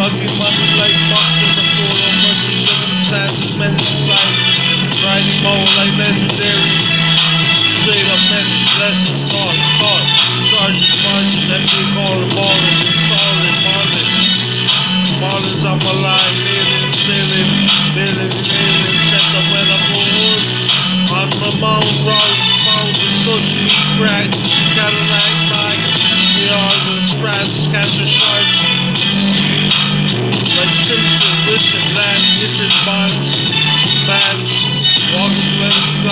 Rugby money like boxers are full on mercy circumstances, men in sight. More like legendary. Straight up methods, lessons, taught, thought. Sergeant Martin, that call a solid Marlin. Marlins up my line, sailing, kneeling, kneeling, set the wet on wood. On my mountain, rocks, mountain, cushion, crack, Cadillac bikes, VRs and sprats, scatter shards.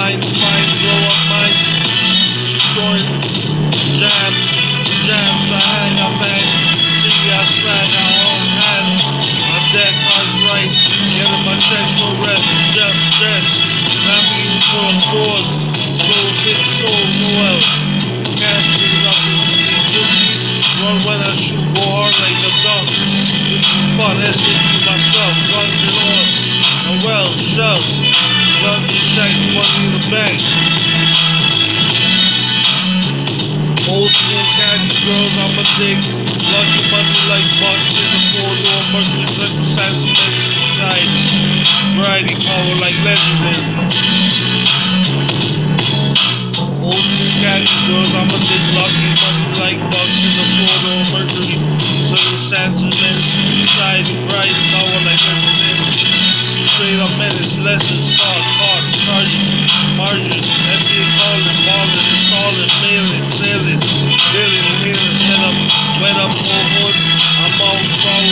Enemy lines, fine, blow up mines, destroying jams, jams, I hang a bang, see I slang our own hands, on deck, cards right, getting my checks, no rest, just not even full of doors, close it, soul, Noel, can't do nothing. To pussy, run when I shoot, go hard like a dunk, this is fun, that's it myself, guns and all, well, shove, guns and shanks, money in the bank. Old school caddies, girls, I'm a dick. Lucky money like bucks in the four door Mercury circumstances society. Variety power like legendary. Old school caddies, girls, I'm a dick. Lucky money like bucks in the four door Mercury circumstances society. Variety power like legendary. Straight up menace, lessons, start, caught, charges, margin, NBA calling, balling, installing, mailing, sailing, billing, healing, set up, wet up, whole hood, I'm on phone.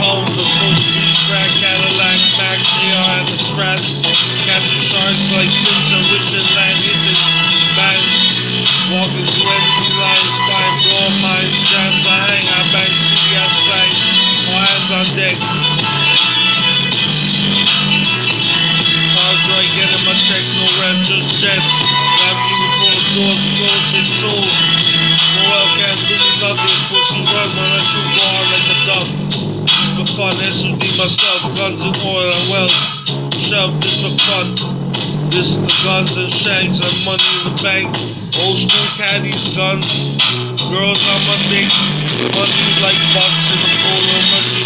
Homes of Beach, crack, Cadillac, Max, AR, and the scratch, catching sharks like just jets. Not even pull doors, close his soul. Noel can't do me nothing, pussy run when I shoot hard like a duck. This for fun, this would be myself, guns and oil and wells. Shove, this for fun. This is the guns and shanks and money in the bank. Old school caddies, guns. Girls on my dick. Money like bucks in the polo. Money